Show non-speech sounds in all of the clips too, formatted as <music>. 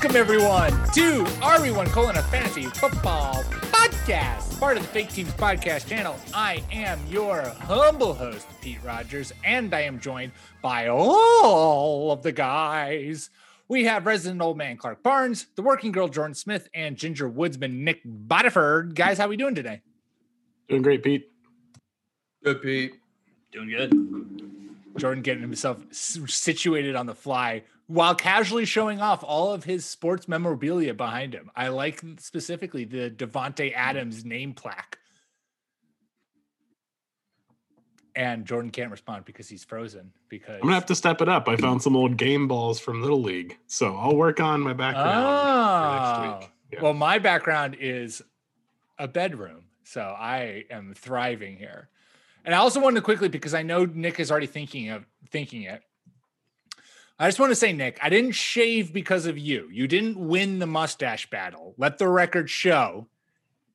Welcome everyone to RE1 colon a fantasy football podcast, part of the Fake Teams podcast channel. I am your humble host, Pete Rogers, and I am joined by all of the guys. We have resident old man Clark Barnes, the working girl Jordan Smith, and ginger woodsman Nick Bodiford. Guys, how are we doing today? Doing great, Pete. Good, Pete. Doing good. Jordan getting himself situated on the fly while casually showing off all of his sports memorabilia behind him. I like specifically the Davante Adams name plaque. And Jordan can't respond because he's frozen. Because I'm gonna have to step it up. I found some old game balls from Little League, so I'll work on my background for Oh, next week. Yeah. well, my background is a bedroom, so I am thriving here. And I also wanted to quickly because I know Nick is already thinking of thinking it. I just want to say, Nick, I didn't shave because of you. You didn't win the mustache battle. Let the record show.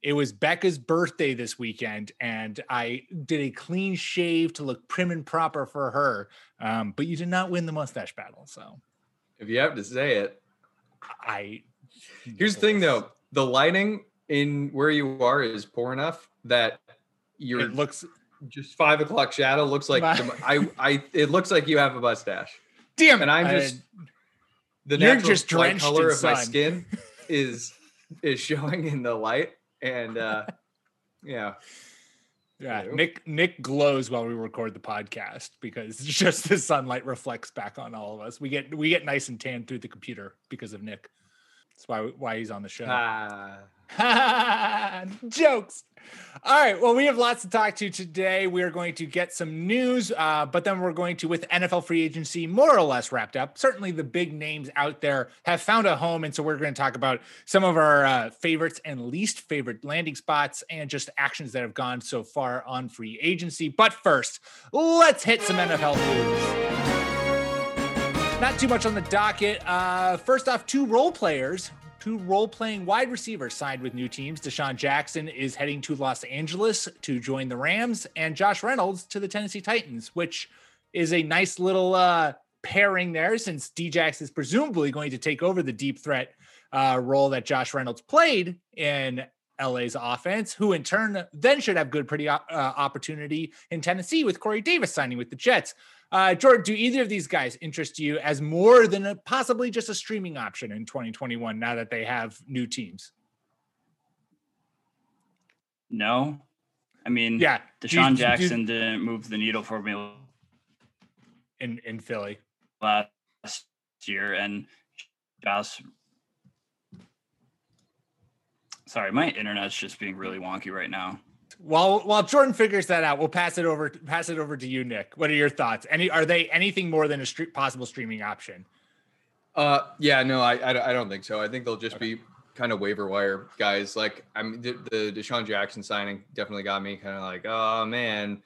It was Becca's birthday this weekend, and I did a clean shave to look prim and proper for her. Um, but you did not win the mustache battle, so If you have to say it, I. here's the thing though: the lighting in where you are is poor enough that you're It looks just five o'clock shadow looks like My- I I it looks like you have a mustache, damn it. and I'm I- just the You're natural just light color of my skin <laughs> is is showing in the light, and uh yeah, Yeah, Hello. Nick Nick glows while we record the podcast because <laughs> just the sunlight reflects back on all of us. We get we get nice and tan through the computer because of Nick. That's why why he's on the show. ah, <laughs> Jokes. All right. Well, we have lots to talk to today. We are going to get some news, uh, but then we're going to, with NFL free agency more or less wrapped up. Certainly, the big names out there have found a home, and so we're going to talk about some of our uh, favorites and least favorite landing spots, and just actions that have gone so far on free agency. But first, let's hit some NFL news. Not too much on the docket. Uh, first off, two role players, two role playing wide receivers signed with new teams. DeSean Jackson is heading to Los Angeles to join the Rams, and Josh Reynolds to the Tennessee Titans, which is a nice little uh, pairing there since Djax is presumably going to take over the deep threat uh, role that Josh Reynolds played in LA's offense, who in turn then should have good pretty uh, opportunity in Tennessee with Corey Davis signing with the Jets. Uh, Jordan, do either of these guys interest you as more than a, possibly just a streaming option in 2021 now that they have new teams? No. I mean, Yeah, do DeSean do Jackson didn't move the needle for me in in Philly. last year, and Josh. Sorry, my internet's just being really wonky right now. While while Jordan figures that out, we'll pass it over pass it over to you, Nick. What are your thoughts? Any are they anything more than a possible streaming option? uh, yeah, no, I I, I don't think so. I think they'll just be kind of waiver wire guys. Like I mean, the, the DeSean Jackson signing definitely got me kind of like, oh man,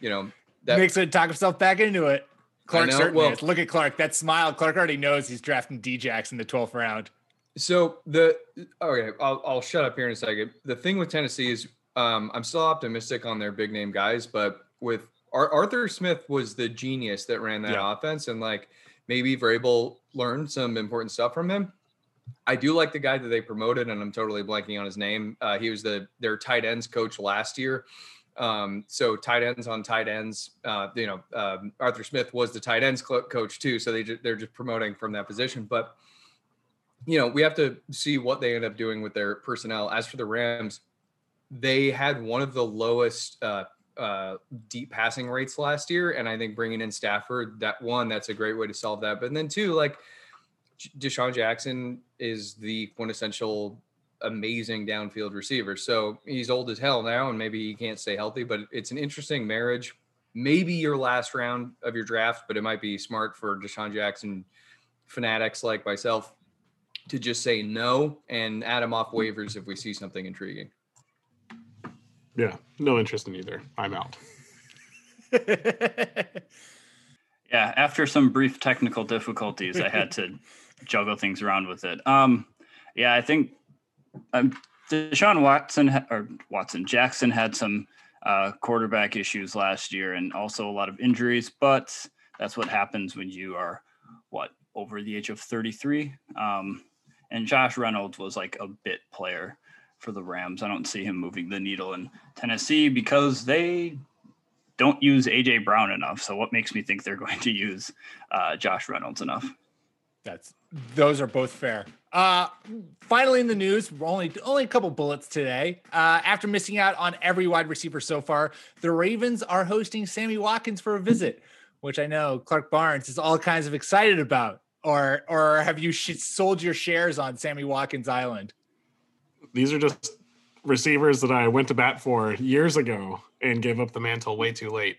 you know that Nick's gonna talk himself back into it. Clark certainly well- is. Look at Clark. That smile. Clark already knows he's drafting Djax in the 12th round. So the okay, I'll I'll shut up here in a second. The thing with Tennessee is um, I'm still optimistic on their big name guys, but with Ar- Arthur Smith was the genius that ran that Yeah. offense, and like maybe Vrabel learned some important stuff from him. I do like the guy that they promoted, and I'm totally blanking on his name. Uh, he was the their tight ends coach last year. Um, so tight ends on tight ends. Uh, you know, um, Arthur Smith was the tight ends clo- coach too. So they ju- they're just promoting from that position, but you know, we have to see what they end up doing with their personnel. As for the Rams, they had one of the lowest uh, uh, deep passing rates last year, and I think bringing in Stafford, that one, that's a great way to solve that. But then two, like DeSean Jackson is the quintessential amazing downfield receiver. So he's old as hell now, and maybe he can't stay healthy. But it's an interesting marriage. Maybe your last round of your draft, but it might be smart for DeSean Jackson fanatics like myself to just say no and add him off waivers if we see something intriguing. Yeah, no interest in either. I'm out. <laughs> Yeah, after some brief technical difficulties, I had to <laughs> juggle things around with it. Um, yeah, I think um, Deshaun Watson or Watson Jackson had some uh, quarterback issues last year, and also a lot of injuries. But that's what happens when you are what over the age of 33. Um, and Josh Reynolds was like a bit player for the Rams. I don't see him moving the needle in Tennessee because they don't use AJ Brown enough. So what makes me think they're going to use uh, Josh Reynolds enough? That's those are both fair. Uh, finally, in the news, only only a couple bullets today. Uh, after missing out on every wide receiver so far, the Ravens are hosting Sammy Watkins for a visit, which I know Clark Barnes is all kinds of excited about. Or or have you sold your shares on Sammy Watkins Island? These are just receivers that I went to bat for years ago and gave up the mantle way too late.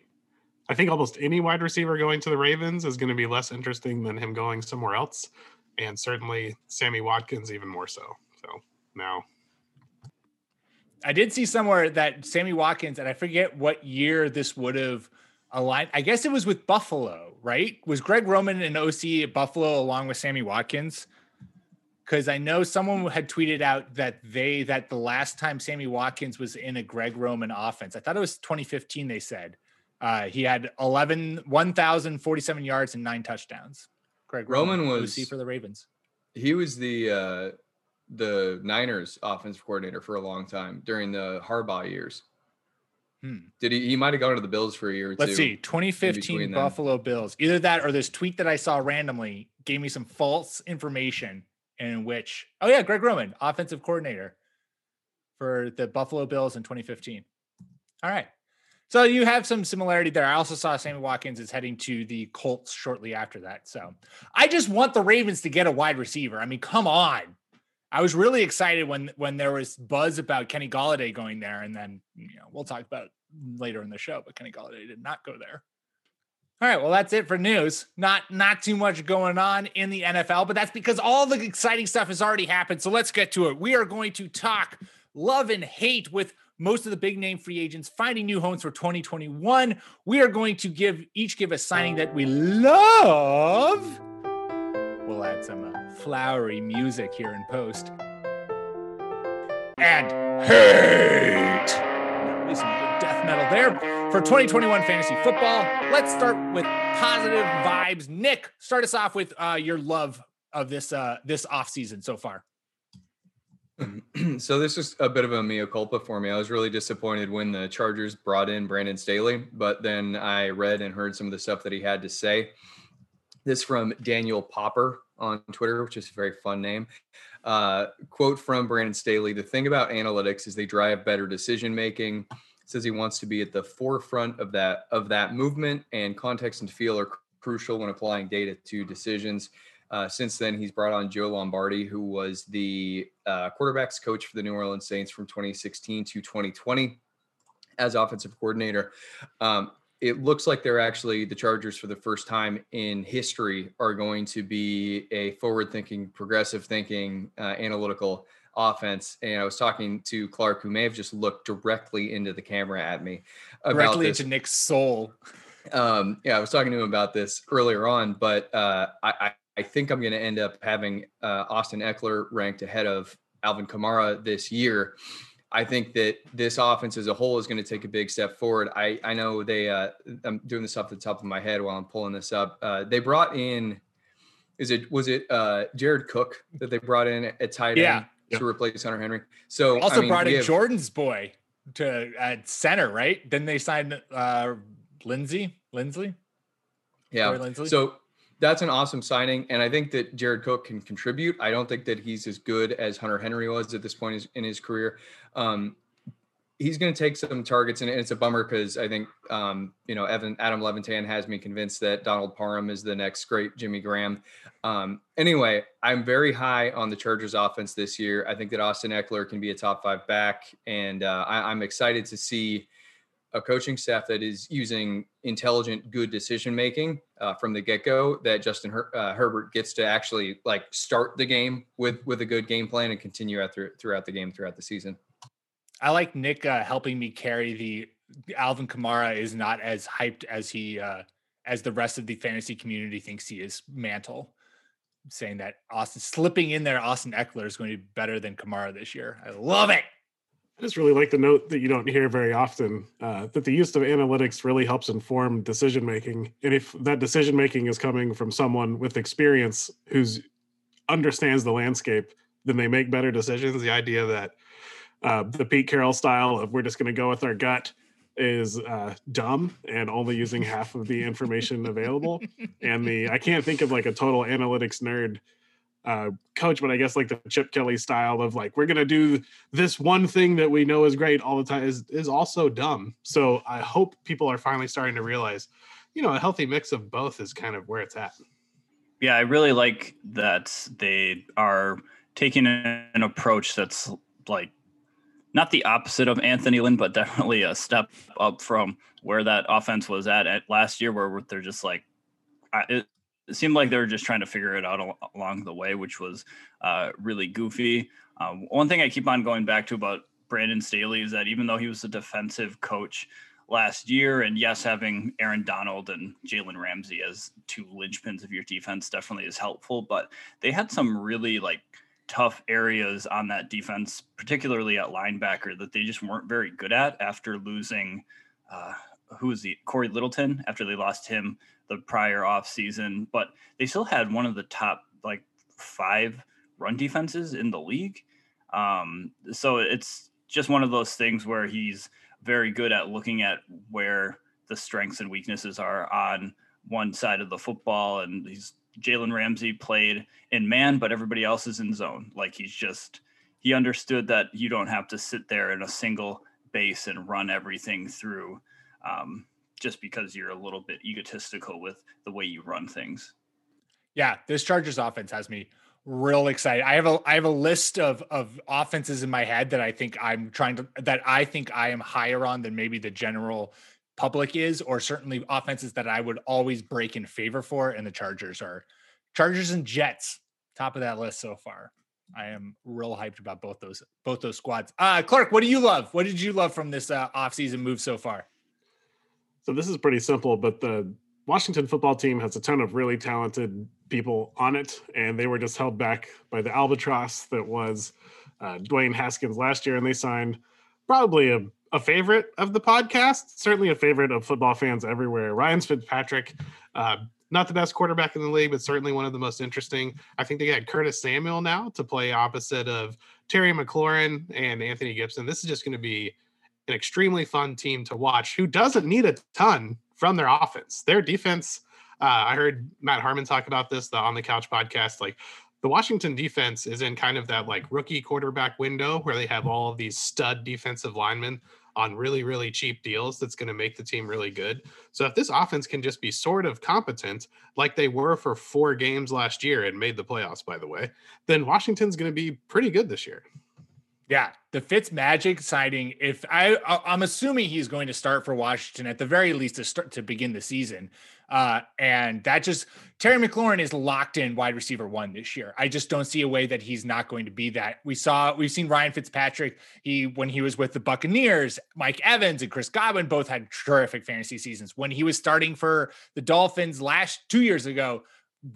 I think almost any wide receiver going to the Ravens is going to be less interesting than him going somewhere else. And certainly Sammy Watkins, even more so. So now. I did see somewhere that Sammy Watkins, and I forget what year this would have aligned. I guess it was with Buffalo, right? Was Greg Roman an OC at Buffalo along with Sammy Watkins? Because I know someone had tweeted out that they that the last time Sammy Watkins was in a Greg Roman offense, I thought it was 2015. They said uh, he had 11 1,047 yards and nine touchdowns. Greg Roman Roman, was- OC for the Ravens. He was the uh, the Niners offensive coordinator for a long time during the Harbaugh years. Hmm. Did he? He might have gone to the Bills for a year or Let's two. see, 2015 between them. Buffalo Bills. Either that or this tweet that I saw randomly gave me some false information in which, oh yeah, Greg Roman, offensive coordinator for the Buffalo Bills in 2015. All right. So you have some similarity there. I also saw Sammy Watkins is heading to the Colts shortly after that. So I just want the Ravens to get a wide receiver. I mean, come on. I was really excited when when there was buzz about Kenny Golladay going there, and then you know we'll talk about later in the show. But Kenny Golladay did not go there. All right, well that's it for news. Not not too much going on in the NFL, but that's because all the exciting stuff has already happened. So let's get to it. We are going to talk love and hate with most of the big name free agents finding new homes for 2021. We are going to give each give a signing that we love. We'll add some uh, flowery music here in post. And hate. That'll there for 2021 fantasy football. Let's start with positive vibes. Nick, start us off with uh, your love of this uh, this off season so far. <clears throat> so this is a bit of a mea culpa for me. I was really disappointed when the Chargers brought in Brandon Staley, but then I read and heard some of the stuff that he had to say. This from Daniel Popper on Twitter, which is a very fun name. Uh, quote from Brandon Staley: "The thing about analytics is they drive better decision making." Says he wants to be at the forefront of that of that movement, and context and feel are crucial when applying data to decisions. Uh, since then, he's brought on Joe Lombardi, who was the uh, quarterbacks coach for the New Orleans Saints from 2016 to 2020 as offensive coordinator. Um, it looks like they're actually the Chargers for the first time in history are going to be a forward-thinking, progressive-thinking, uh, analytical offense. And I was talking to Clark, who may have just looked directly into the camera at me Directly this into Nick's soul. um, yeah, I was talking to him about this earlier on, but uh, I, I, think I'm going to end up having uh, Austin Ekeler ranked ahead of Alvin Kamara this year. I think that this offense as a whole is going to take a big step forward. I, I know they, uh, I'm doing this off the top of my head while I'm pulling this up. Uh, they brought in, is it, was it uh, Jared Cook that they brought in at tight Yeah. End to replace Hunter Henry? So Also I mean, brought in have- Jordan's boy to at center, right? Then they signed uh Lindsay, Lindsley. Yeah. Corey Linsley? So that's an awesome signing. And I think that Jared Cook can contribute. I don't think that he's as good as Hunter Henry was at this point in his career. Um, he's going to take some targets, and it's a bummer because I think um, you know Evan Adam Levitan has me convinced that Donald Parham is the next great Jimmy Graham. Um, anyway, I'm very high on the Chargers offense this year. I think that Austin Ekeler can be a top five back, and uh, I, I'm excited to see a coaching staff that is using intelligent, good decision making uh, from the get go. That Justin Her- uh, Herbert gets to actually like start the game with with a good game plan and continue out through, throughout the game throughout the season. I like Nick uh, helping me carry the Alvin Kamara is not as hyped as he uh, as the rest of the fantasy community thinks he is. Mantle saying that Austin slipping in there, Austin Ekeler is going to be better than Kamara this year. I love it. I just really like the note that you don't hear very often uh, that the use of analytics really helps inform decision making. And if that decision making is coming from someone with experience who's understands the landscape, then they make better decisions. The idea that uh, the Pete Carroll style of we're just going to go with our gut is uh, dumb and only using half of the information available. And the I can't think of like a total analytics nerd uh, coach, but I guess like the Chip Kelly style of like we're gonna do this one thing that we know is great all the time is is also dumb. So I hope people are finally starting to realize, you know, a healthy mix of both is kind of where it's at. Yeah, I really like that they are taking an approach that's like not the opposite of Anthony Lynn, but definitely a step up from where that offense was at, at last year, where they're just like, it, seemed like they were just trying to figure it out along the way, which was uh, really goofy. Um, one thing I keep on going back to about Brandon Staley is that even though he was a defensive coach last year, and yes, having Aaron Donald and Jalen Ramsey as two linchpins of your defense definitely is helpful, but they had some really like tough areas on that defense, particularly at linebacker, that they just weren't very good at after losing. Uh, who was the Cory Littleton after they lost him the prior off season, but they still had one of the top like five run defenses in the league. Um, so it's just one of those things where he's very good at looking at where the strengths and weaknesses are on one side of the football, and he's Jalen Ramsey played in man, but everybody else is in zone. Like he's just he understood that you don't have to sit there in a single base and run everything through um, just because you're a little bit egotistical with the way you run things. Yeah, this Chargers offense has me real excited. I have a I have a list of of offenses in my head that I think I'm trying to that I think I am higher on than maybe the general public is, or certainly offenses that I would always break in favor for. And the Chargers are Chargers and Jets, top of that list so far. I am real hyped about both those both those squads. Uh Clark, what do you love? What did you love from this uh, offseason move so far? So this is pretty simple, but the Washington football team has a ton of really talented people on it, and they were just held back by the albatross that was uh, Dwayne Haskins last year, and they signed probably a a favorite of the podcast, certainly a favorite of football fans everywhere. Ryan Fitzpatrick, uh, not the best quarterback in the league, but certainly one of the most interesting. I think they got Curtis Samuel now to play opposite of Terry McLaurin and Anthony Gibson. This is just going to be an extremely fun team to watch who doesn't need a ton from their offense. Their defense, uh, I heard Matt Harmon talk about this, the On the Couch podcast. Like the Washington defense is in kind of that like rookie quarterback window where they have all of these stud defensive linemen on really, really cheap deals that's going to make the team really good. So if this offense can just be sort of competent, like they were for four games last year and made the playoffs, by the way, then Washington's going to be pretty good this year. Yeah, the Fitz Magic signing. If I, I'm assuming he's going to start for Washington at the very least to start to begin the season. Uh, and that just Terry McLaurin is locked in wide receiver one this year. I just don't see a way that he's not going to be that. We saw we've seen Ryan Fitzpatrick. He when he was with the Buccaneers, Mike Evans and Chris Godwin both had terrific fantasy seasons. When he was starting for the Dolphins last two years ago,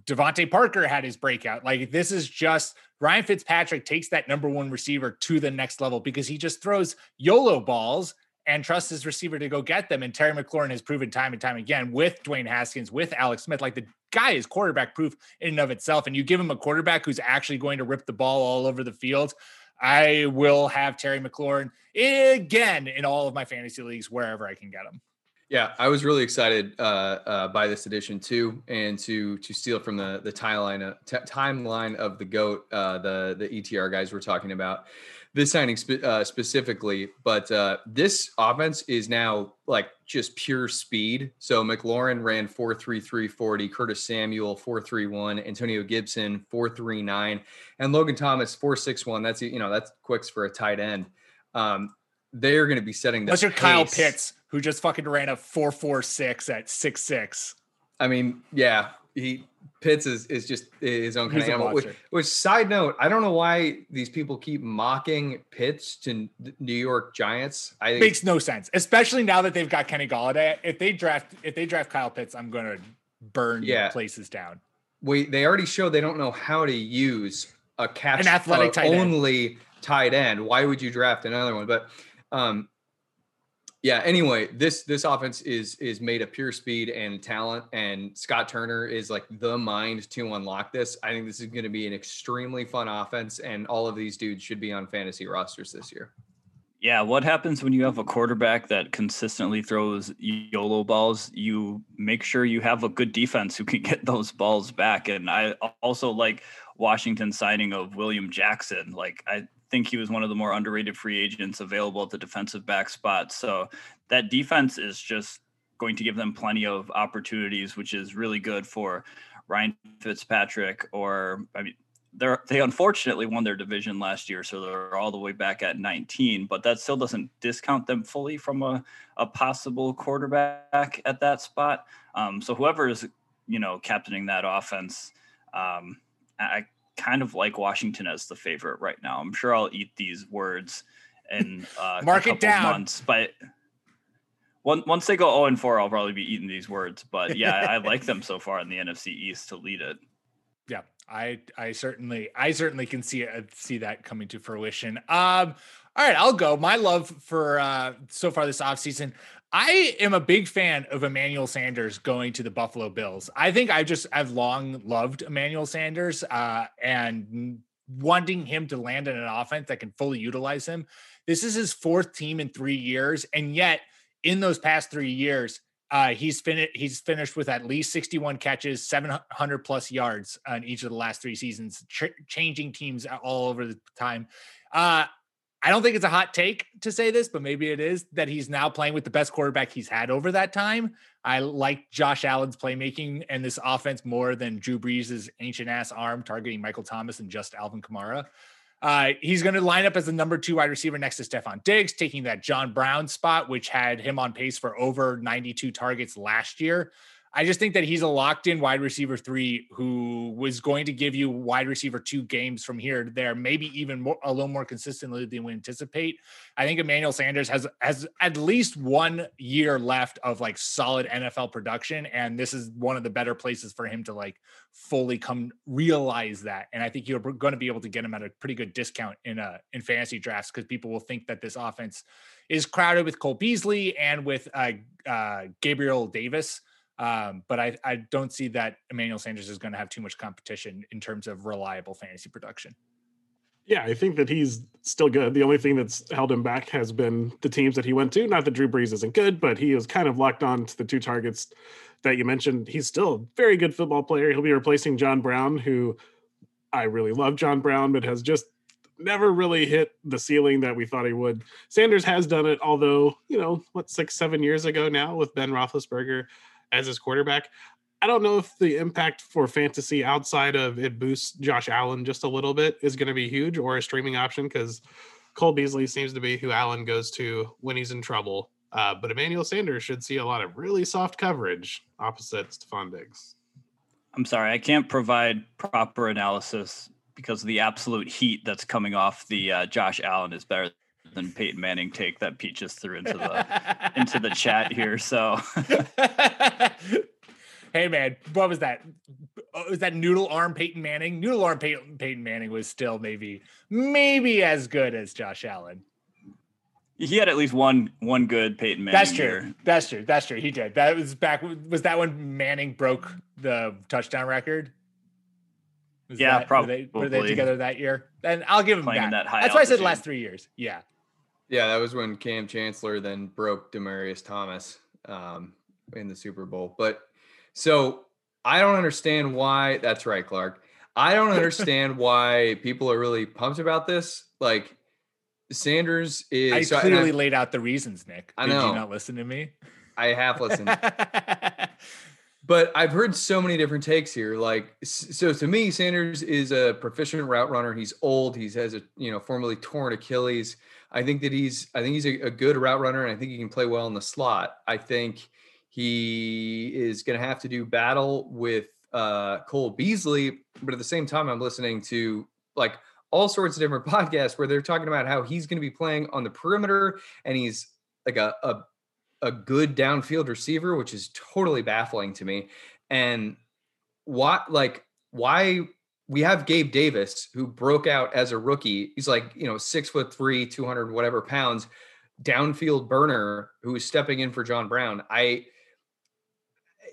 DeVante Parker had his breakout. Like this is just Ryan Fitzpatrick takes that number one receiver to the next level because he just throws YOLO balls and trust his receiver to go get them. And Terry McLaurin has proven time and time again with Dwayne Haskins, with Alex Smith, like the guy is quarterback proof in and of itself. And you give him a quarterback who's actually going to rip the ball all over the field. I will have Terry McLaurin again in all of my fantasy leagues wherever I can get him. Yeah, I was really excited uh, uh, by this edition too, and to to steal from the the timeline uh, t- timeline of the goat, uh, the the ETR guys we're talking about this signing spe- uh, specifically, but uh, this offense is now like just pure speed. So McLaurin ran 4.33 40, Curtis Samuel 4.31, Antonio Gibson 4.39, and Logan Thomas 4.61. That's you know that's quicks for a tight end. Um, they're going to be setting the your Kyle. Pitts, who just fucking ran a 446 at six six? I mean, yeah, he Pitts is is just his own kind He's of animal. Which, which side note, I don't know why these people keep mocking Pitts to New York Giants. I think Makes no sense, especially now that they've got Kenny Golladay. If they draft if they draft Kyle Pitts, I'm gonna burn Yeah. places down. we they already showed they don't know how to use a catch An athletic tight end. only tight end. Why would you draft another one? But um yeah, anyway, this this offense is is made of pure speed and talent and Scott Turner is like the mind to unlock this. I think this is going to be an extremely fun offense and all of these dudes should be on fantasy rosters this year. Yeah, what happens when you have a quarterback that consistently throws YOLO balls? You make sure you have a good defense who can <laughs> get those balls back. And I also like Washington signing of William Jackson. Like I think he was one of the more underrated free agents available at the defensive back spot. So that defense is just going to give them plenty of opportunities, which is really good for Ryan Fitzpatrick or I mean they're they unfortunately won their division last year, so they're all the way back at 19. But that still doesn't discount them fully from a, a possible quarterback at that spot. Um, so whoever is you know captaining that offense, um, I kind of like Washington as the favorite right now. I'm sure I'll eat these words in uh, Mark a it couple down. months, but. Once once they go 0 and 4, I'll probably be eating these words. But yeah, I like them so far in the NFC East to lead it. Yeah, I I certainly I certainly can see it, see that coming to fruition. Um, all right, I'll go. My love for uh, so far this offseason, I am a big fan of Emmanuel Sanders going to the Buffalo Bills. I think I just I've long loved Emmanuel Sanders uh, and wanting him to land in an offense that can fully utilize him. This is his fourth team in three years, and yet in those past three years, uh, he's finished. He's finished with at least 61 catches, 700 plus yards on each of the last three seasons, ch- changing teams all over the time. Uh, I don't think it's a hot take to say this, but maybe it is that he's now playing with the best quarterback he's had over that time. I like Josh Allen's playmaking and this offense more than Drew Brees' ancient ass arm targeting Michael Thomas and just Alvin Kamara. Uh, he's going to line up as the number two wide receiver next to Stefon Diggs, taking that John Brown spot, which had him on pace for over 92 targets last year. I just think that he's a locked in wide receiver three who was going to give you wide receiver two games from here to there, maybe even more, a little more consistently than we anticipate. I think Emmanuel Sanders has has at least one year left of like solid NFL production, and this is one of the better places for him to like fully come realize that. And I think you're going to be able to get him at a pretty good discount in uh in fantasy drafts because people will think that this offense is crowded with Cole Beasley and with uh, uh, Gabriel Davis. Um, but I, I don't see that Emmanuel Sanders is going to have too much competition in terms of reliable fantasy production. Yeah, I think that he's still good. The only thing that's held him back has been the teams that he went to. Not that Drew Brees isn't good, but he is kind of locked on to the two targets that you mentioned. He's still a very good football player. He'll be replacing John Brown, who I really love John Brown, but has just never really hit the ceiling that we thought he would. Sanders has done it, although, you know, what, six, seven years ago now with Ben Roethlisberger as his quarterback. I don't know if the impact for fantasy outside of it boosts Josh Allen just a little bit is going to be huge or a streaming option because Cole Beasley seems to be who Allen goes to when he's in trouble. Uh, but Emmanuel Sanders should see a lot of really soft coverage opposite Stefon Diggs. I'm sorry, I can't provide proper analysis because of the absolute heat that's coming off the uh, Josh Allen is better than Peyton Manning take that Pete just threw into the into the chat <laughs> here. So <laughs> hey man, what was that? Oh, Was that noodle arm Peyton Manning? Noodle arm Peyton, Peyton Manning was still maybe maybe as good as Josh Allen. he had at least one one good Peyton Manning. That's true. year. That's true. That's true. He did. That was back. Was that when Manning broke the touchdown record? Was Yeah, that, Were they, were they together that year? And I'll give him that. that high That's why I said last three years. Yeah. Yeah, that was when Kam Chancellor then broke Demaryius Thomas um, in the Super Bowl. But so I don't understand why. That's right, Clark. I don't understand <laughs> why people are really pumped about this. Like, Sanders is. I so- clearly laid out the reasons, Nick. I Did know. you not listen to me? I have listened. <laughs> But I've heard so many different takes here. Like, so to me, Sanders is a proficient route runner. He's old. He has a you know formerly torn Achilles. I think that he's I think he's a, a good route runner, and I think he can play well in the slot. I think he is going to have to do battle with uh, Cole Beasley, but at the same time, I'm listening to like all sorts of different <laughs> podcasts where they're talking about how he's going to be playing on the perimeter, and he's like a, a a good downfield receiver, which is totally baffling to me. And why, like, why we have Gabe Davis, who broke out as a rookie. He's like, you know, six foot three, 200 whatever pounds, downfield burner who is stepping in for John Brown. I,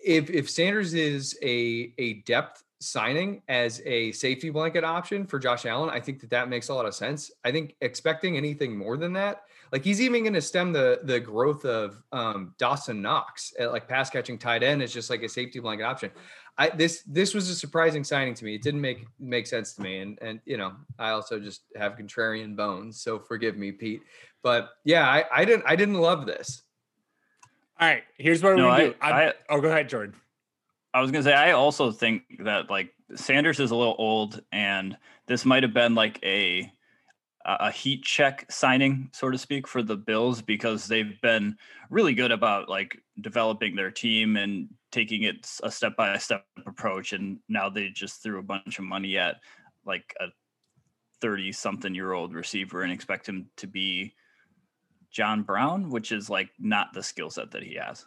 if, if Sanders is a, a depth signing as a safety blanket option for Josh Allen, I think that that makes a lot of sense. I think expecting anything more than that, like he's even going to stem the the growth of um, Dawson Knox at like pass catching tight end is just like a safety blanket option. I this this was a surprising signing to me. It didn't make make sense to me, and and you know I also just have contrarian bones, so forgive me, Pete. But yeah, I I didn't I didn't love this. All right, here's what No, we're I- do. I'm- I- oh, go ahead, Jordan. I was gonna say I also think that like Sanders is a little old, and this might have been like a a heat check signing, so to speak, for the Bills because they've been really good about like developing their team and taking it a step by step approach. And now they just threw a bunch of money at like a 30 something year old receiver and expect him to be John Brown, which is like not the skill set that he has.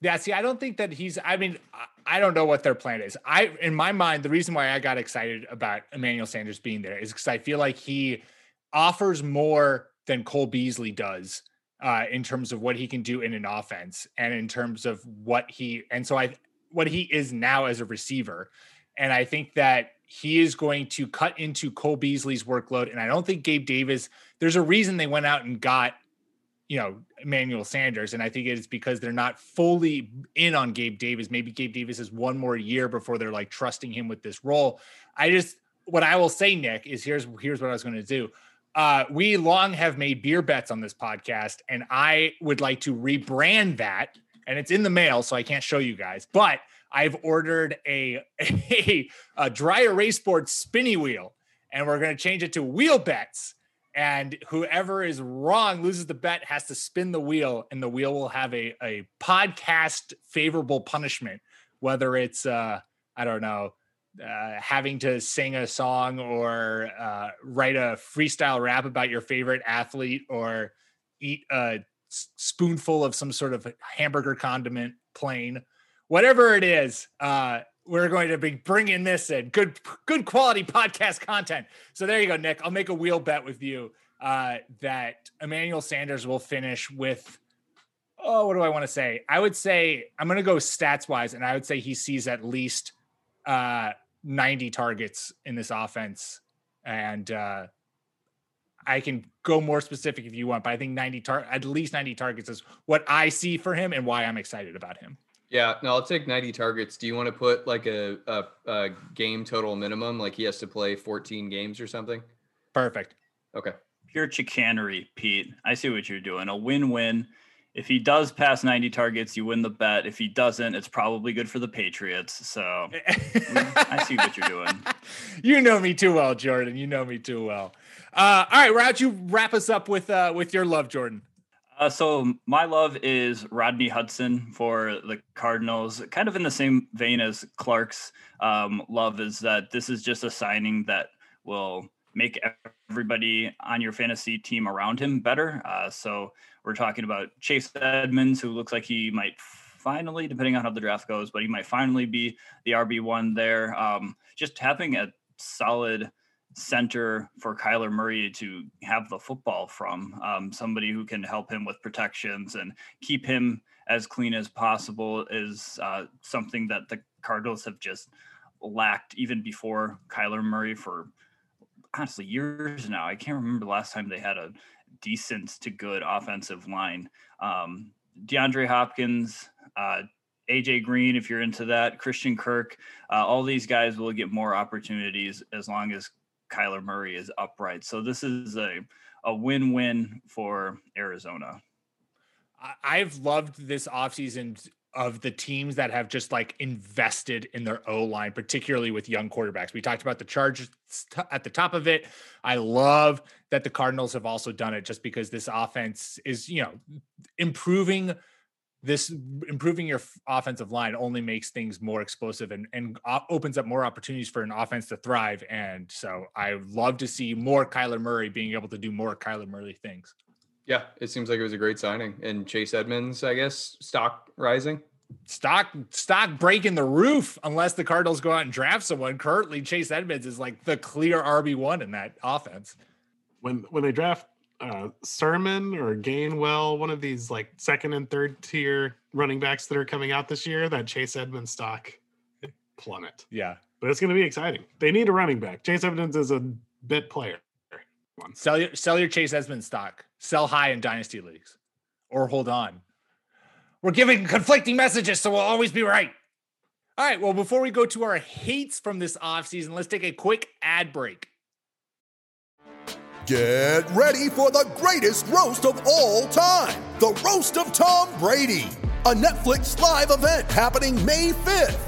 Yeah, see, I don't think that he's. I mean, I- don't know what their plan is. I, in my mind, the reason why I got excited about Emmanuel Sanders being there is because I feel like he offers more than Cole Beasley does uh, in terms of what he can do in an offense and in terms of what he and so I what he is now as a receiver. And I think that he is going to cut into Cole Beasley's workload. And I don't think Gabe Davis. There's a reason they went out and got you know Emmanuel Sanders, and I think it is because they're not fully in on Gabe Davis. Maybe Gabe Davis has one more year before they're like trusting him with this role. I just what I will say, Nick, is here's here's what I was going to do. Uh, we long have made beer bets on this podcast, and I would like to rebrand that. And it's in the mail, so I can't show you guys. But I've ordered a <laughs> a, a dry erase board spinny wheel, and we're going to change it to wheel bets and whoever is wrong loses the bet has to spin the wheel and the wheel will have a, a podcast favorable punishment whether it's uh i don't know uh, having to sing a song or uh, write a freestyle rap about your favorite athlete or eat a spoonful of some sort of hamburger condiment plain whatever it is uh, we're going to be bringing this in. Good good quality podcast content. So there you go nick. I'll make a wheel bet with you uh, that emmanuel sanders will finish with oh what do i want to say? I would say i'm going to go stats wise and i would say he sees at least uh, 90 targets in this offense and uh, I can go more specific if you want, but I think 90 tar- at least 90 targets is what I see for him and why I'm excited about him. Yeah, no, I'll take 90 targets. Do you want to put like a, a, a game total minimum? Like he has to play 14 games or something? Perfect. Okay. pure chicanery, Pete. I see what you're doing. A win-win. If he does pass 90 targets, you win the bet. If he doesn't, it's probably good for the Patriots. So I see what you're doing. <laughs> You know me too well, Jordan. You know me too well. Uh, all right, don't you wrap us up with uh, with your love, Jordan? Uh, so my love is Rodney Hudson for the Cardinals. Kind of in the same vein as Clark's um, love is that this is just a signing that will make everybody on your fantasy team around him better. Uh, so we're talking about Chase Edmonds, who looks like he might finally, depending on how the draft goes, but he might finally be the RB one there. Um, just having a solid center for Kyler Murray to have the football from, um, somebody who can help him with protections and keep him as clean as possible is uh, something that the Cardinals have just lacked even before Kyler Murray for honestly years now. I can't remember the last time they had a decent to good offensive line. Um, DeAndre Hopkins, uh, AJ Green, if you're into that, Christian Kirk, uh, all these guys will get more opportunities as long as Kyler Murray is upright. So this is a a win-win for Arizona. I've loved this offseason of the teams that have just like invested in their O line, particularly with young quarterbacks. We talked about the Chargers at the top of it. I love that the Cardinals have also done it just because this offense is, you know, improving this improving your offensive line only makes things more explosive and, and opens up more opportunities for an offense to thrive. And so I love to see more Kyler Murray being able to do more Kyler Murray things. Yeah, it seems like it was a great signing. And Chase Edmonds, I guess, stock rising. Stock stock breaking the roof unless the Cardinals go out and draft someone. Currently, Chase Edmonds is like the clear RB one in that offense. When when they draft uh, Sermon or Gainwell, one of these like second and third tier running backs that are coming out this year, that Chase Edmonds stock plummet. Yeah, but it's going to be exciting. They need a running back. Chase Edmonds is a bit player. Sell your sell your Chase Edmonds stock. Sell high in dynasty leagues, or hold on. We're giving conflicting messages, so we'll always be right. All right. Well, before we go to our hates from this offseason, let's take a quick ad break. Get ready for the greatest roast of all time the Roast of Tom Brady, a Netflix live event happening May 5th.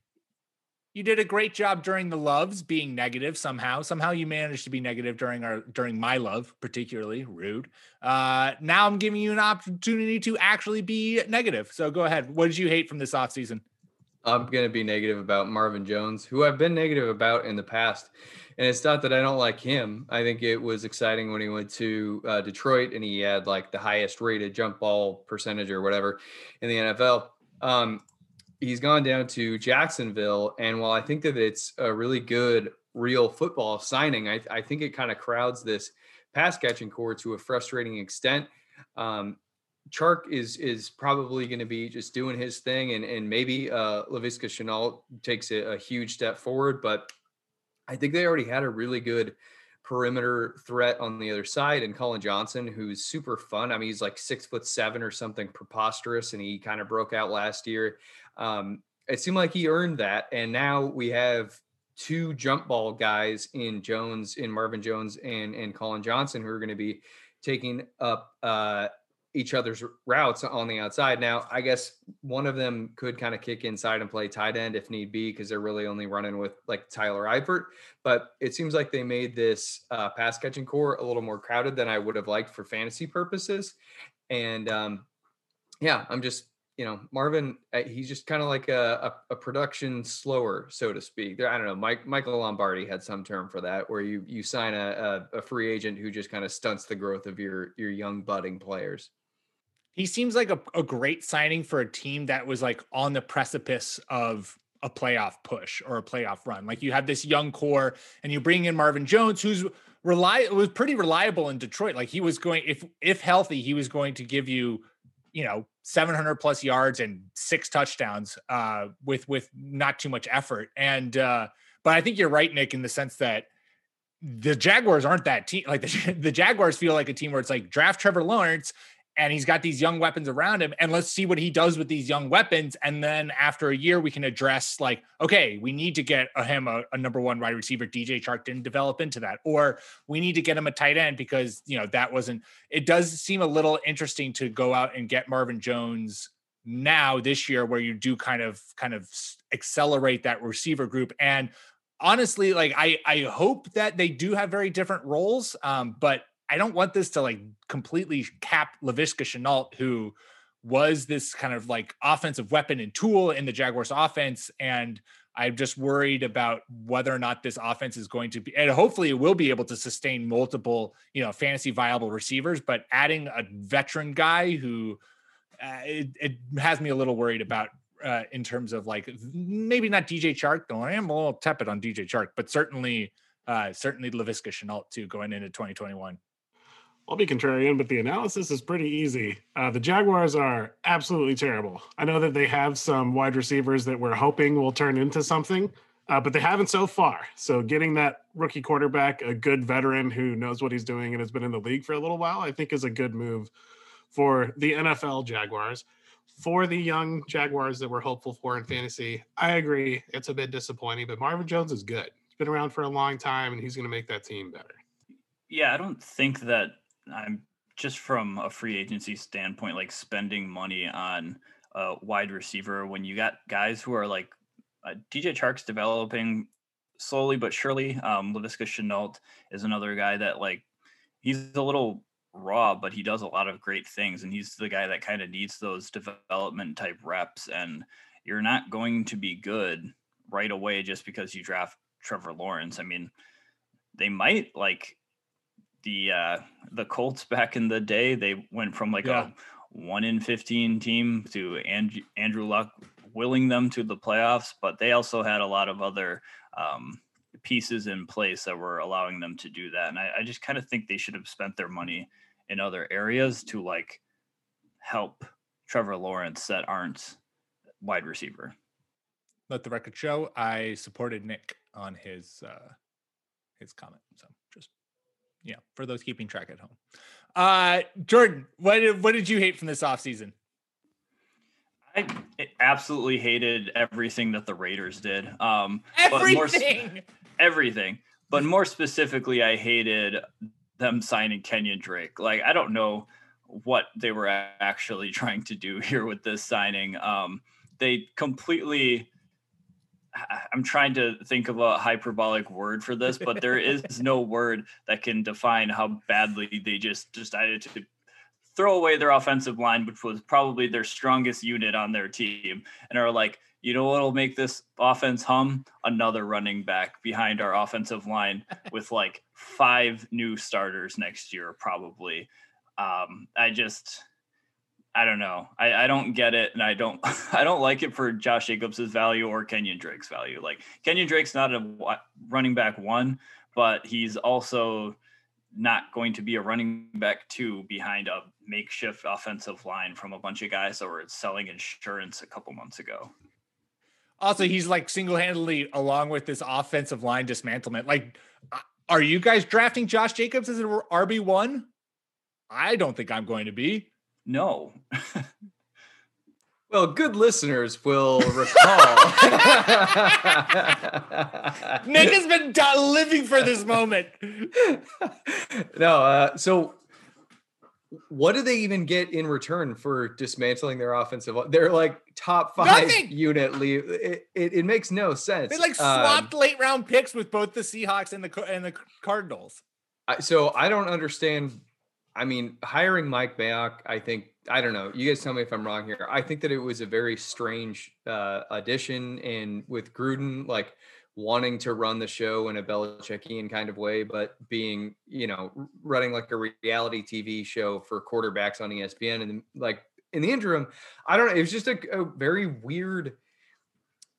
you did a great job during the loves being negative somehow. Somehow you managed to be negative during our during my love, particularly rude. Uh, now I'm giving you an opportunity to actually be negative. So go ahead. What did you hate from this offseason? I'm going to be negative about Marvin Jones, who I've been negative about in the past. And it's not that I don't like him. I think it was exciting when he went to uh, Detroit and he had like the highest rated jump ball percentage or whatever in the NFL. Um, he's gone down to Jacksonville. And while I think that it's a really good real football signing, I, I think it kind of crowds this pass catching core to a frustrating extent. Um, Chark is is probably going to be just doing his thing, and and maybe uh, Laviska Shenault takes a, a huge step forward. But I think they already had a really good perimeter threat on the other side, and Colin Johnson, who's super fun. I mean, he's like six foot seven or something preposterous, and he kind of broke out last year. Um, it seemed like he earned that, and now we have two jump ball guys in Jones, in Marvin Jones, and and Colin Johnson, who are going to be taking up uh, each other's routes on the outside. Now, I guess one of them could kind of kick inside and play tight end if need be, because they're really only running with like Tyler Eifert. But it seems like they made this uh, pass catching core a little more crowded than I would have liked for fantasy purposes. And um, yeah, I'm just you know, Marvin, uh, he's just kind of like a, a, a, production slower, so to speak. There, I don't know. Mike Michael Lombardi had some term for that, where you you sign a, a, a free agent who just kind of stunts the growth of your your young budding players. He seems like a, a great signing for a team that was like on the precipice of a playoff push or a playoff run. Like you have this young core, and you bring in Marvin Jones, who's rely was pretty reliable in Detroit. Like he was going, if if healthy, he was going to give you you know 700 plus yards and six touchdowns uh, with with not too much effort. And uh, but I think you're right, Nick, in the sense that the Jaguars aren't that team. Like the, <laughs> the Jaguars feel like a team where it's like draft Trevor Lawrence and he's got these young weapons around him and let's see what he does with these young weapons and then after a year we can address like okay we need to get a, him a, a, number one wide receiver. Dj chark didn't develop into that or we need to get him a tight end because you know that wasn't it does seem a little interesting to go out and get marvin jones now this year where you do kind of kind of accelerate that receiver group. And honestly like i i hope that they do have very different roles um but I don't want this to like completely cap Laviska Shenault, who was this kind of like offensive weapon and tool in the Jaguars offense. And I'm just worried about whether or not this offense is going to be, and hopefully it will be able to sustain multiple, you know, fantasy viable receivers. But adding a veteran guy who uh, it, it has me a little worried about uh, in terms of like maybe not DJ Chark, though I am a little tepid on DJ Chark, but certainly, uh, certainly Laviska Shenault too going into 2021. I'll be contrarian, but the analysis is pretty easy. Uh, the Jaguars are absolutely terrible. I know that they have some wide receivers that we're hoping will turn into something, uh, but they haven't so far. So, getting that rookie quarterback, a good veteran who knows what he's doing and has been in the league for a little while, I think is a good move for the NFL Jaguars. For the young Jaguars that we're hopeful for in fantasy, I agree it's a bit disappointing, but Marvin Jones is good. He's been around for a long time and he's going to make that team better. Yeah, I don't think that I'm just from a free agency standpoint, like spending money on a wide receiver when you got guys who are like uh, DJ Chark's developing slowly but surely. Um, Laviska Shenault is another guy that like he's a little raw, but he does a lot of great things, and he's the guy that kind of needs those development type reps. And you're not going to be good right away just because you draft Trevor Lawrence. I mean, they might like the uh the Colts back in the day, they went from like yeah. a one in 15 team to Andrew, Andrew Luck willing them to the playoffs, but they also had a lot of other um, pieces in place that were allowing them to do that. And I, I just kind of think they should have spent their money in other areas to like help Trevor Lawrence that aren't wide receiver. Let the record show I supported Nick on his uh his comment. So yeah, for those keeping track at home. Uh, Jordan, what did, what did you hate from this offseason? I absolutely hated everything that the Raiders did. Um, everything, more, everything. But more specifically, I hated them signing Kenyon Drake. Like, I don't know what they were actually <laughs> trying to do here with this signing. Um, they completely I'm trying to think of a hyperbolic word for this, but there <laughs> is no word that can define how badly they just decided to throw away their offensive line, which was probably their strongest unit on their team, and are like, you know what'll make this offense hum? Another running back behind our offensive line with like five new starters next year, probably. Um, I just I don't know. I, I don't get it, and I don't <laughs> I don't like it for Josh Jacobs's value or Kenyon Drake's value. Like Kenyon Drake's not a running back one, but he's also not going to be a running back two behind a makeshift offensive line from a bunch of guys that were selling insurance a couple months ago. Also, he's like single handedly along with this offensive line dismantlement. Like, uh, are you guys drafting Josh Jacobs as an RB one? I don't think I'm going to be. No. well, good listeners will recall. <laughs> Nick has been living for this moment. no, uh, so what do they even get in return for dismantling their offensive? They're like top five Nothing. unit leave. It, it, it, makes no sense. They like swapped um, late round picks with both the Seahawks and the and the Cardinals. So I don't understand I mean, hiring Mike Mayock, I think I don't know. You guys tell me if I'm wrong here. I think that it was a very strange uh, addition, and with Gruden like wanting to run the show in a Belichickian kind of way, but being you know running like a reality TV show for quarterbacks on ESPN, and like in the interim, I don't know. It was just a, a very weird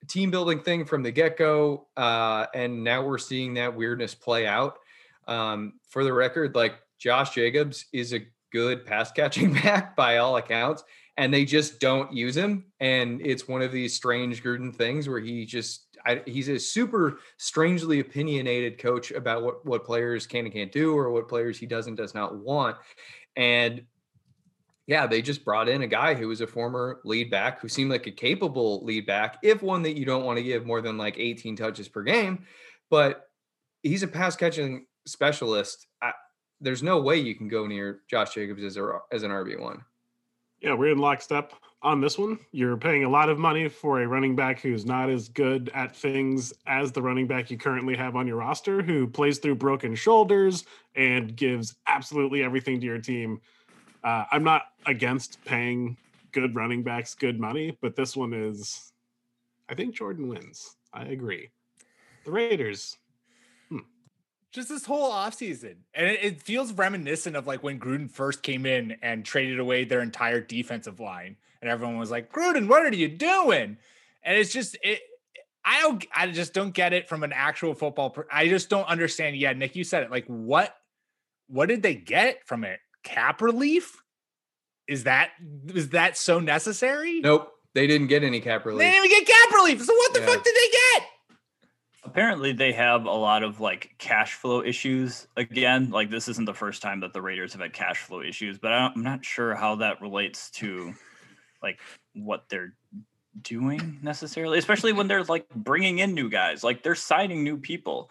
team building thing from the get go, uh, and now we're seeing that weirdness play out. Um, for the record, like Josh Jacobs is a good pass catching <laughs> back by all accounts, and they just don't use him. And it's one of these strange Gruden things where he just I, he's a super strangely opinionated coach about what what players can and can't do or what players he does and does not want. And yeah, they just brought in a guy who was a former lead back who seemed like a capable lead back, if one that you don't want to give more than like 18 touches per game. But he's a pass catching specialist. I, there's no way you can go near Josh Jacobs as a as an RB one. Yeah, we're in lockstep on this one. You're paying a lot of money for a running back who's not as good at things as the running back you currently have on your roster, who plays through broken shoulders and gives absolutely everything to your team. Uh, I'm not against paying good running backs good money, but this one is, I think Jordan wins. I agree. The Raiders, just this whole offseason. And it, it, feels reminiscent of like when Gruden first came in and traded away their entire defensive line. And everyone was like, Gruden, what are you doing? And it's just it I don't I just don't get it from an actual football per, I just don't understand. Yeah, Nick, you said it. Like what what did they get from it? Cap relief? Is that is that so necessary? Nope. They didn't get any cap relief. They didn't even get cap relief. So what the yeah. fuck did they get? Apparently, they have a lot of like cash flow issues again. Like, this isn't the first time that the Raiders have had cash flow issues, but I'm not sure how that relates to like what they're doing necessarily, especially when they're like bringing in new guys, like they're signing new people.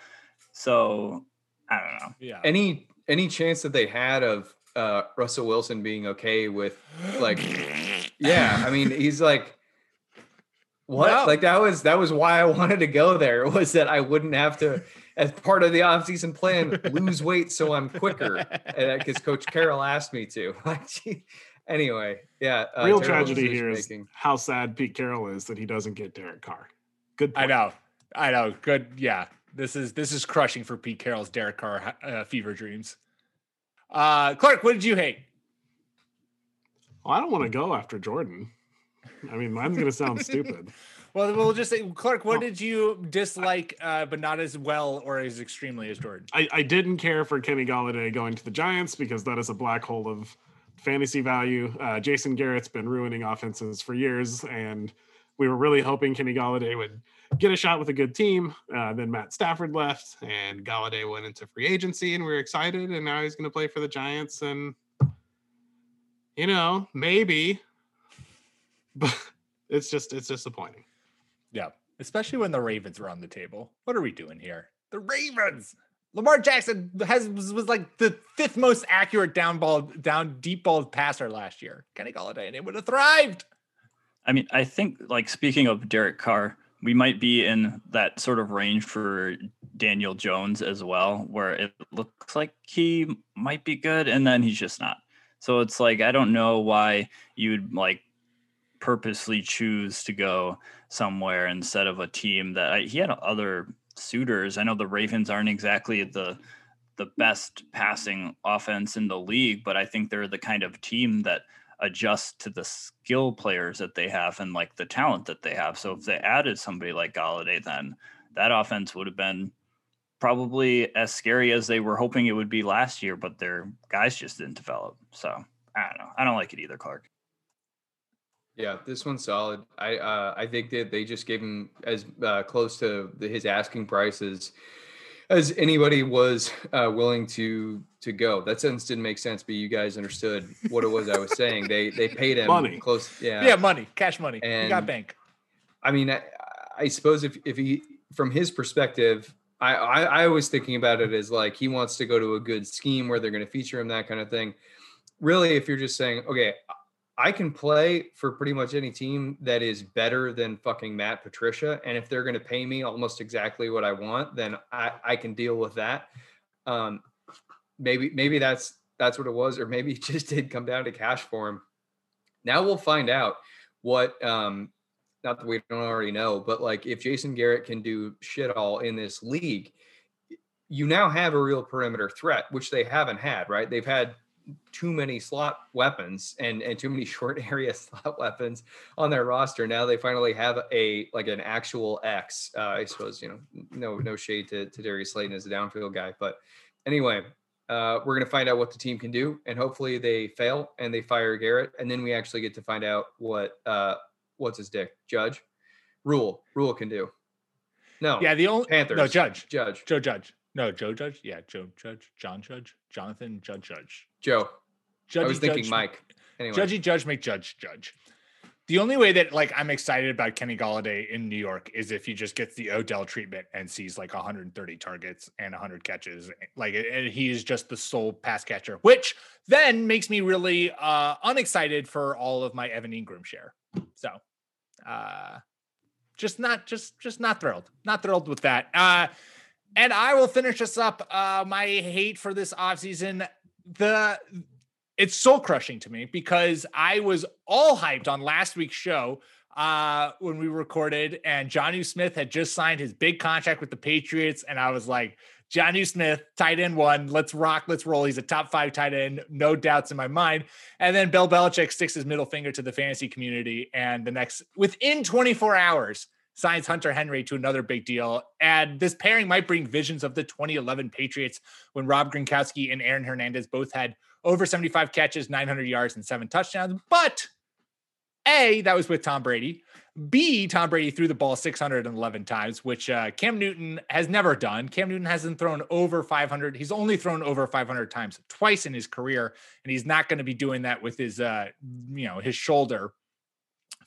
So I don't know. Yeah. Any any chance that they had of uh Russell Wilson being okay with like <laughs> yeah, I mean he's like what? No. Like that was that was why I <laughs> wanted to go there was that I wouldn't have to, as part of the offseason plan, <laughs> lose weight so I'm quicker. Because Coach Carroll asked me to. <laughs> anyway, yeah. Uh, Real tragedy here is how sad Pete Carroll is that he doesn't get Derek Carr. Good. Point. I know. I know. Good. Yeah. This is this is crushing for Pete Carroll's Derek Carr uh, fever dreams. Uh, Clark, what did you hate? Well, I don't want to go after Jordan. I mean, mine's gonna sound <laughs> stupid. Well, we'll just say, Clark, what did you dislike, uh, but not as well or as extremely as Jordan? I, I didn't care for Kenny Golladay going to the Giants because that is a black hole of fantasy value. Uh, Jason Garrett's been ruining offenses for years, and we were really hoping Kenny Golladay would get a shot with a good team. Uh, then Matt Stafford left, and Golladay went into free agency, and we were excited. And now he's going to play for the Giants, and you know, maybe but <laughs> it's just it's disappointing. Yeah, especially when the Ravens were on the table. What are we doing here? The Ravens. Lamar Jackson has was, was like the fifth most accurate down ball, down deep ball passer last year. Kenny Golladay, and it would have thrived. I mean, I think like speaking of Derek Carr, we might be in that sort of range for Daniel Jones as well, where it looks like he might be good, and then he's just not. So it's like I don't know why you'd like purposely choose to go somewhere instead of a team that I, he had other suitors. I know the Ravens aren't exactly the the best passing offense in the league, but I think they're the kind of team that adjust to the skill players that they have and like the talent that they have. So if they added somebody like Golladay, then that offense would have been probably as scary as they were hoping it would be last year, but their guys just didn't develop. So I don't know. I don't like it either, Clark. Yeah, this one's solid. I uh, I think that they just gave him as uh, close to the, his asking price as, as anybody was uh, willing to to go. That sentence didn't make sense, but you guys understood what it was I was saying. They they paid him money. close. Yeah, yeah, money, cash money. And, got bank. I mean, I, I suppose if if he from his perspective, I, I I was thinking about it as like he wants to go to a good scheme where they're going to feature him, that kind of thing. Really, if you're just saying, okay, I can play for pretty much any team that is better than fucking Matt Patricia. And if they're going to pay me almost exactly what I want, then I, I can deal with that. Um, maybe, maybe that's, that's what it was, or maybe <laughs> it just did come down to cash for him. Now we'll find out what, um, not that we don't already know, but like if Jason Garrett can do shit all in this league, you now have a real perimeter threat, which they haven't had, right? They've had too many slot weapons and and too many <laughs> short area slot weapons on their roster. Now they finally have a like an actual X. Uh, I suppose you know no no shade to to Darius Slayton as a downfield guy, but anyway, uh, we're gonna find out what the team can do, and hopefully they fail and they fire Garrett, and then we actually get to find out what uh what's his dick Judge Rule Rule can do. No, yeah, the only Panthers. No, Judge, Judge, Joe Judge. No, Joe Judge. Yeah, Joe Judge, John Judge, Jonathan Judge Judge. Joe. Judgy, I was thinking judge, Mike. Anyway. Judgy Judge make Judge Judge. The only way that like I'm excited about Kenny Golladay in New York is if he just gets the Odell treatment and sees like 130 targets and 100 catches. Like and he is just the sole pass catcher, which then makes me really uh, unexcited for all of my Evan Engram share. So, uh, just not just just not thrilled, not thrilled with that. Uh, and I will finish us up. Uh, my hate for this offseason, the it's soul crushing to me because I was all hyped on last week's show uh, when we recorded, and Jonnu Smith had just signed his big contract with the Patriots, and I was like, Jonnu Smith, tight end one, let's rock, let's roll. He's a top five tight end, no doubts in my mind. And then Bill Belichick sticks his middle finger to the fantasy community, and the next within 24 hours signs Hunter Henry to another big deal. And this pairing might bring visions of the 2011 Patriots when Rob Gronkowski and Aaron Hernandez both had over 75 catches, 900 yards, and seven touchdowns. But A, that was with Tom Brady. B, Tom Brady threw the ball 611 times, which uh, Cam Newton has never done. Cam Newton hasn't thrown over 500. He's only thrown over 500 times twice in his career, and he's not going to be doing that with his, uh, you know, his shoulder.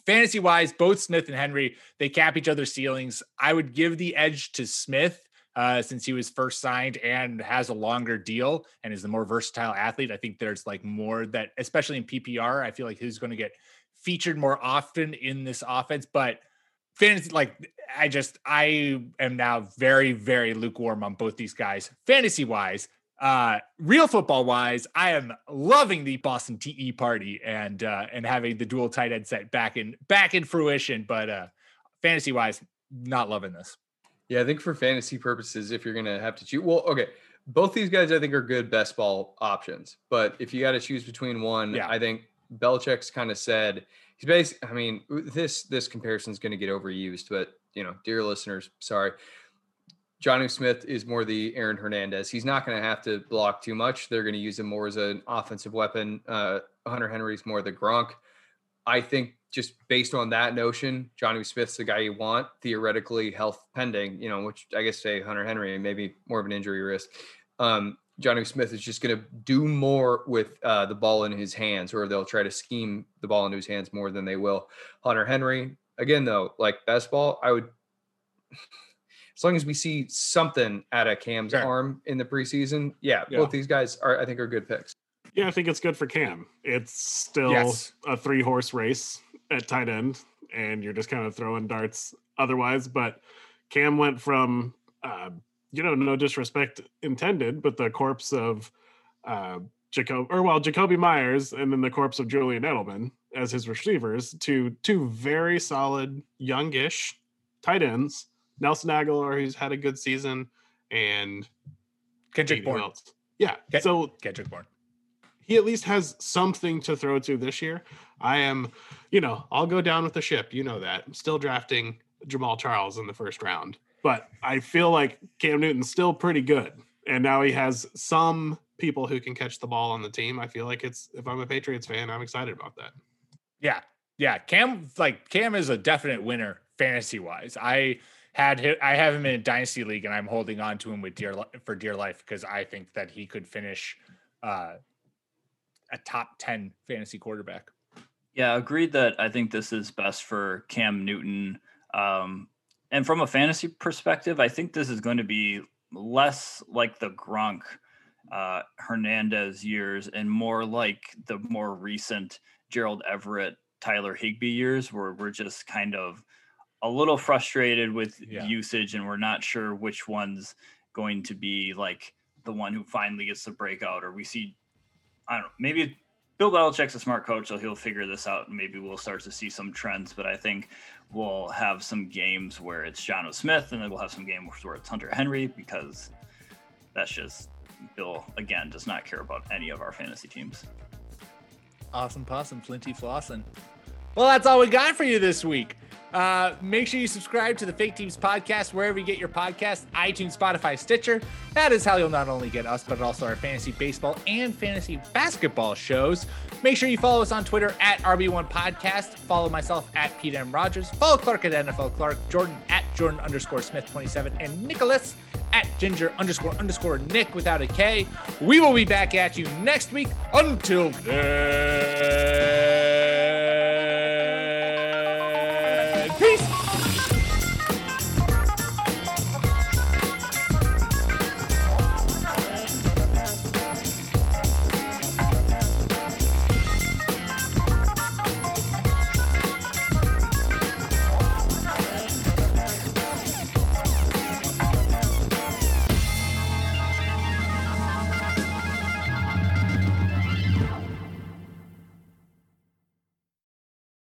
Fantasy wise, both Smith and Henry they cap each other's ceilings. I would give the edge to Smith uh, since he was first signed and has a longer deal and is the more versatile athlete. I think there's like more that, especially in PPR, I feel like he's going to get featured more often in this offense. But fantasy, like I just, I am now very, very lukewarm on both these guys. Fantasy wise, uh real football wise i am loving the boston te party and uh and having the dual tight end set back in back in fruition but uh fantasy wise not loving this yeah i think for fantasy purposes if you're gonna have to choose well okay both these guys i think are good best ball options but if you got to choose between one Yeah. i think Belichick's kind of said he's basically i mean this this comparison is going to get overused but you know dear listeners sorry Jonnu Smith is more the Aaron Hernandez. He's not going to have to block too much. They're going to use him more as an offensive weapon. Uh, Hunter Henry's more the Gronk. I think just based on that notion, Jonnu Smith's the guy you want, theoretically health pending, you know, which I guess say Hunter Henry, maybe more of an injury risk. Um, Jonnu Smith is just going to do more with uh, the ball in his hands, or they'll try to scheme the ball into his hands more than they will. Hunter Henry, again, though, like best ball, I would as long as we see something out of Cam's Sure. arm in the preseason, yeah, Yeah. both these guys are I think are good picks. Yeah, I think it's good for Cam. It's still Yes. a three horse race at tight end, and you're just kind of throwing darts otherwise. But Cam went from, uh, you know, no disrespect intended, but the corpse of uh, Jacob, or well, Jakobi Meyers, and then the corpse of Julian Edelman as his receivers to two very solid, youngish tight ends. Nelson Agholor, who's had a good season, and kendrick bourne else? Yeah. So kendrick bourne he at least has something to throw to this year. I am, you know, I'll go down with the ship. You know that. I'm still drafting Jamaal Charles in the first round, but I feel like Cam Newton's still pretty good. And now he has some people who can catch the ball on the team. I feel like it's, if I'm a Patriots fan, I'm excited about that. Yeah, yeah. Cam, like Cam, is a definite winner fantasy wise. I had I have him in a dynasty league, and I'm holding on to him with dear for dear life because I think that he could finish uh, a top ten fantasy quarterback. Yeah, agreed that I think this is best for Cam Newton. Um, and from a fantasy perspective, I think this is going to be less like the Gronk uh, Hernandez years and more like the more recent Gerald Everett, Tyler Higbee years, where we're just kind of a little frustrated with Yeah. usage and we're not sure which one's going to be like the one who finally gets the breakout, or we see, I don't know, maybe Bill Belichick's a smart coach, so he'll figure this out, and maybe we'll start to see some trends. But I think we'll have some games where it's Jonnu Smith, and then we'll have some games where it's Hunter Henry, because that's just Bill again does not care about any of our fantasy teams. Awesome possum, Flinty Flossin. Well, that's all we got for you this week. Uh, make sure you subscribe to the Fake Teams podcast wherever you get your podcast, iTunes, Spotify, Stitcher. That is how you'll not only get us, but also our fantasy baseball and fantasy basketball shows. Make sure you follow us on Twitter at RB1 Podcast. Follow myself at Pete M. Rogers. Follow Clark at NFL Clark, Jordan at Jordan underscore Smith 27, and Nicholas at Ginger underscore underscore Nick without a K. We will be back at you next week. Until then.